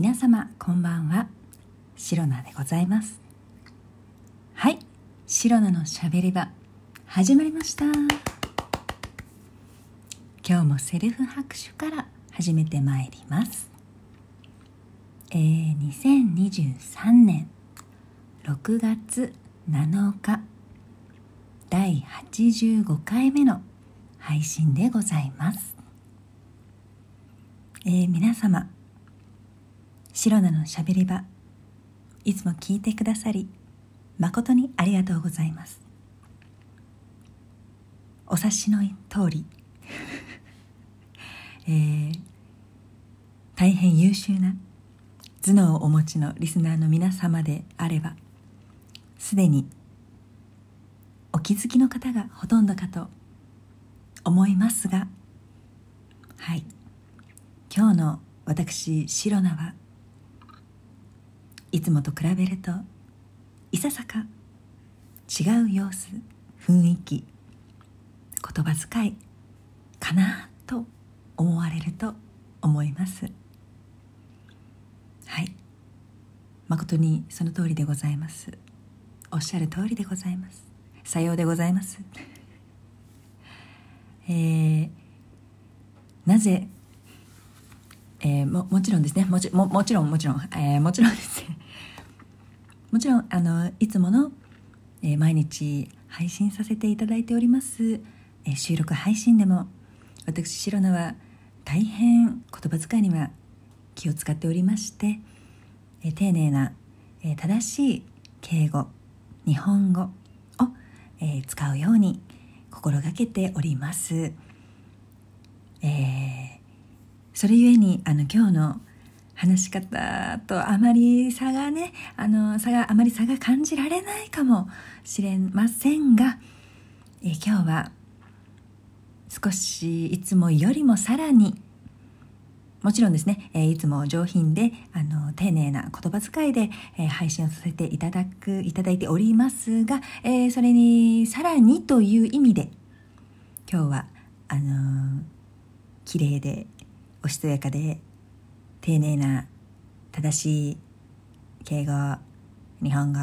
皆様こんばんは。シロナでございます。はい。シロナのしゃべり場始まりました。今日もセルフ拍手から始めてまいります。えー、2023年6月7日第85回目の配信でございます。えー、皆様シロナのしゃべり場。いつも聞いてくださり誠にありがとうございます。お察しの通り。えー、大変優秀な頭脳をお持ちのリスナーの皆様であればすでにお気づきの方がほとんどかと思いますがはい。今日の私シロナはいつもと比べるといささか違う様子雰囲気言葉遣いかなと思われると思います。はい。誠にその通りでございます。おっしゃる通りでございます。さようでございます。えー、なぜえー、ももちろんですね。もちももちろんもちろん、えー、もちろんですね。もちろんあのいつもの、えー、毎日配信させていただいております、えー、収録配信でも私シロナは大変言葉遣いには気を使っておりまして、えー、丁寧な、え、正しい敬語日本語を、え、使うように心がけております。えーそれゆえにあの今日の話し方とあまり差がねあの差があまり差が感じられないかもしれませんがえ今日は少しいつもよりもさらにもちろんですね、えいつも上品であの丁寧な言葉遣いで、え配信をさせていただくいただいておりますが、えそれにさらにという意味で今日はあの綺麗でおしとやかで丁寧な正しい敬語日本語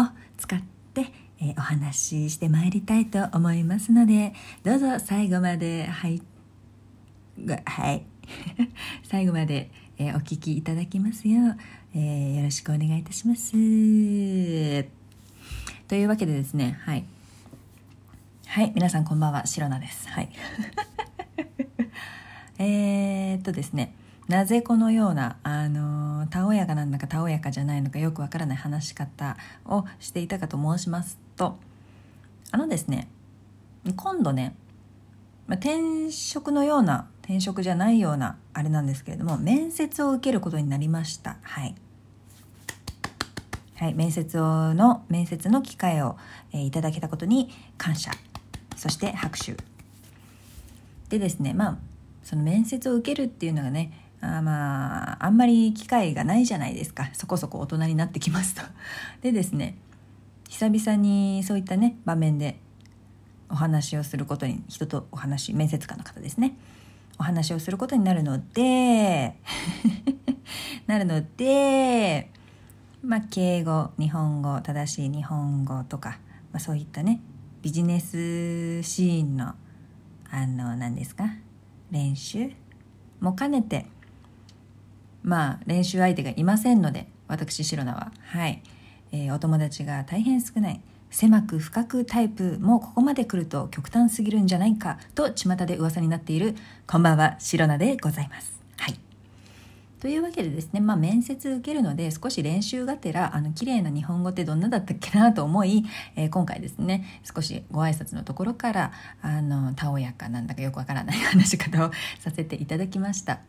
を使って、えー、お話ししてまいりたいと思いますのでどうぞ最後まではいはい。最後まで、えー、お聞きいただきますよう、えー、よろしくお願いいたします。というわけでですねはい。はい皆さんこんばんはシロナです。はい。えー、っとですね。なぜこのような、あのたおやかなんだかたおやかじゃないのかよくわからない話し方をしていたかと申しますとあのですね今度ね、まあ転職のような転職じゃないようなあれなんですけれども面接を受けることになりました。はい。はい、面接をの面接の機会を、えー、いただけたことに感謝。そして拍手。でですねまあその面接を受けるっていうのがねあまああんまり機会がないじゃないですかそこそこ大人になってきますと。でですね久々にそういったね場面でお話をすることに人とお話面接官の方ですねお話をすることになるので なるのでまあ敬語日本語正しい日本語とか、まあ、そういったねビジネスシーンのあの何ですか練習も兼ねてまあ練習相手がいませんので私シロナは。はい、えー、お友達が大変少ない狭く深くタイプもここまで来ると極端すぎるんじゃないかと巷で噂になっているこんばんはシロナでございます。はい。というわけでですね、まあ、面接受けるので少し練習がてらあの綺麗な日本語ってどんなだったっけなと思い、えー、今回ですね少しご挨拶のところからあのたおやかなんだかよくわからない 話し方をさせていただきました。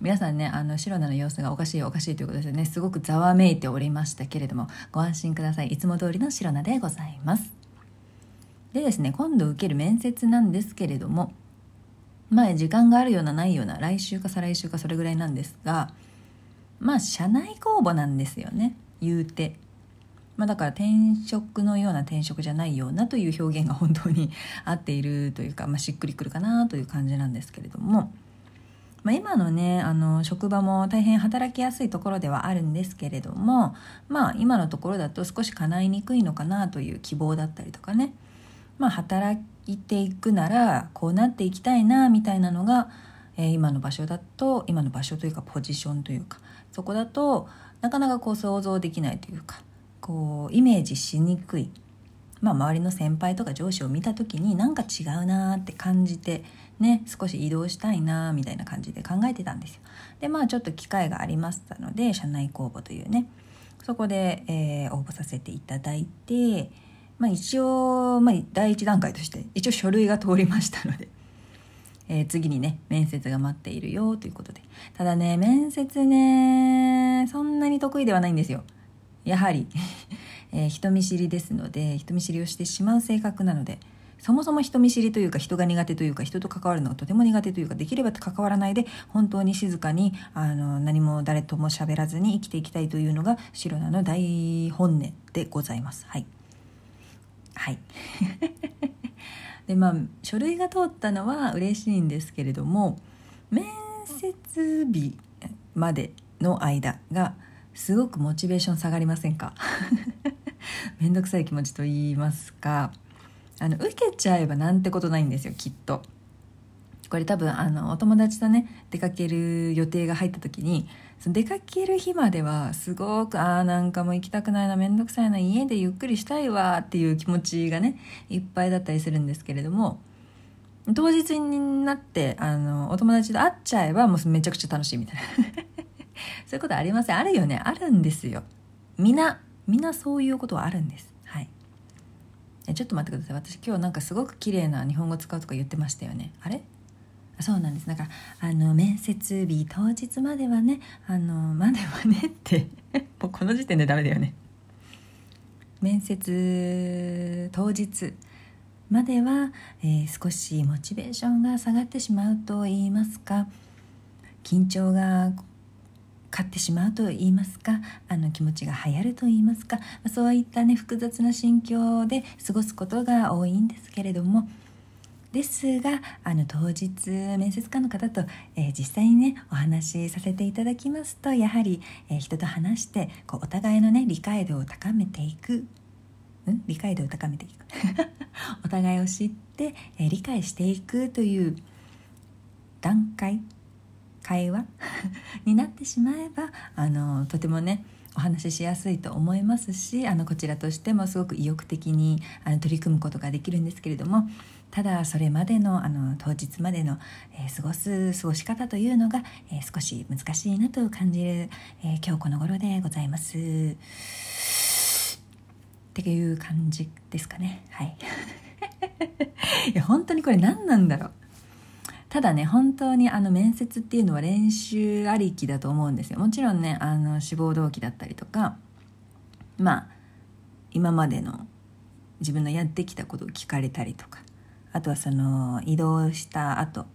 皆さんねあの白菜の様子がおかしいおかしいということですよね。すごくざわめいておりましたけれどもご安心ください。いつも通りの白菜でございます。でですね今度受ける面接なんですけれどもまあ時間があるようなないような来週か再来週かそれぐらいなんですがまあ社内公募なんですよね。言うて。まあ、だから転職のような転職じゃないようなという表現が本当に合っているというか、まあ、しっくりくるかなという感じなんですけれども。まあ、今のねあの職場も大変働きやすいところではあるんですけれどもまあ今のところだと少し叶いにくいのかなという希望だったりとかね。まあ働いていくならこうなっていきたいなみたいなのが、えー、今の場所だと今の場所というかポジションというかそこだとなかなかこう想像できないというかこうイメージしにくい、まあ、周りの先輩とか上司を見た時になんか違うなって感じてね少し移動したいなみたいな感じで考えてたんですよ。でまあちょっと機会がありましたので社内公募というねそこで、えー、応募させていただいて、まあ、一応、まあ、第一段階として一応書類が通りましたので。えー、次にね面接が待っているよということでただね面接ねそんなに得意ではないんですよやはりえー、人見知りですので人見知りをしてしまう性格なのでそもそも人見知りというか人が苦手というか人と関わるのがとても苦手というかできれば関わらないで本当に静かにあの何も誰とも喋らずに生きていきたいというのが白菜の大本音でございます。はい、はい。でまあ書類が通ったのは嬉しいんですけれども面接日までの間がすごくモチベーション下がりませんか？めんどくさい気持ちと言いますかあの受けちゃえばなんてことないんですよきっと。これ多分あのお友達とね出かける予定が入った時にその出かける日まではすごくああなんかもう行きたくないな面倒くさいな家でゆっくりしたいわっていう気持ちがねいっぱいだったりするんですけれども当日になってあのお友達と会っちゃえばもうめちゃくちゃ楽しいみたいな。そういうことありません。あるよね。あるんですよ。みんなみんなそういうことはあるんです。はい。ちょっと待ってください。私今日なんかすごく綺麗な日本語使うとか言ってましたよね。あれ？そうなんです。だからあの面接日当日まではねあのまではねって。もうこの時点でダメだよね。面接当日までは、えー、少しモチベーションが下がってしまうと言いますか緊張が勝ってしまうと言いますかあの気持ちが流行ると言いますかそういったね複雑な心境で過ごすことが多いんですけれどもですがあの当日面接官の方と、えー、実際にねお話しさせていただきますとやはり、えー、人と話してこうお互いのね理解度を高めていくん？理解度を高めていく。お互いを知って、えー、理解していくという段階会話？になってしまえばあのとてもねお話ししやすいと思いますしあのこちらとしてもすごく意欲的にあの取り組むことができるんですけれどもただそれまでのあの当日までの、えー、過ごす過ごし方というのが、えー、少し難しいなと感じる、えー、今日この頃でございます。っていう感じですかね。はい。いや本当にこれ何なんだろう。ただね本当にあの面接っていうのは練習ありきだと思うんですよ。もちろんねあの志望動機だったりとかまあ今までの自分のやってきたことを聞かれたりとかあとはその移動した後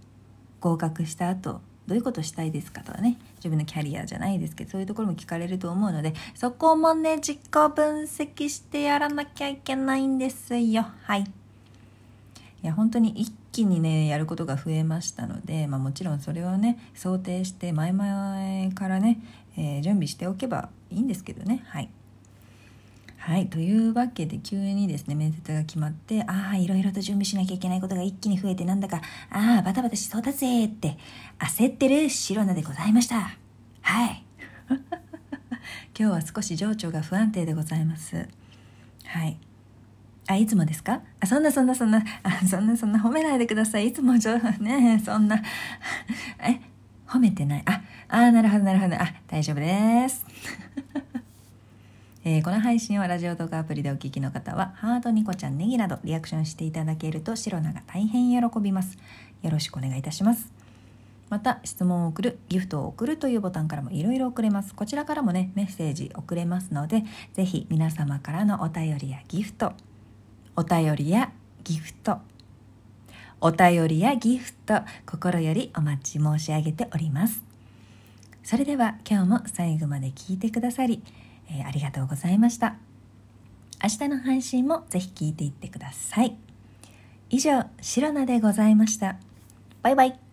合格した後どういうことしたいですかとかね自分のキャリアじゃないですけどそういうところも聞かれると思うのでそこもね自己分析してやらなきゃいけないんですよ。はい。いや本当に一気にねやることが増えましたので、まあ、もちろんそれをね想定して前々からね、えー、準備しておけばいいんですけどね。はい。はい、というわけで急にですね面接が決まってああいろいろと準備しなきゃいけないことが一気に増えてなんだかああバタバタしそうだぜって焦ってる白菜でございました。はい。今日は少し情緒が不安定でございます。はいあ、いつもですか？あ、そんなそんなそんな、あ、そんなそんな褒めないでください。いつもじょ、ねそんな。え、褒めてない？あ、あ、なるほどなるほど。あ、大丈夫です。えー、この配信はラジオ動画アプリでお聞きの方は、ハート、ニコちゃん、ネギなどリアクションしていただけると、シロナが大変喜びます。よろしくお願いいたします。また、質問を送る、ギフトを送るというボタンからもいろいろ送れます。こちらからもね、メッセージ送れますので、ぜひ皆様からのお便りやギフト、お便りやギフト。お便りやギフト心よりお待ち申し上げております。それでは今日も最後まで聞いてくださり、えー、ありがとうございました。明日の配信もぜひ聞いていってください。以上シロナでございました。バイバイ。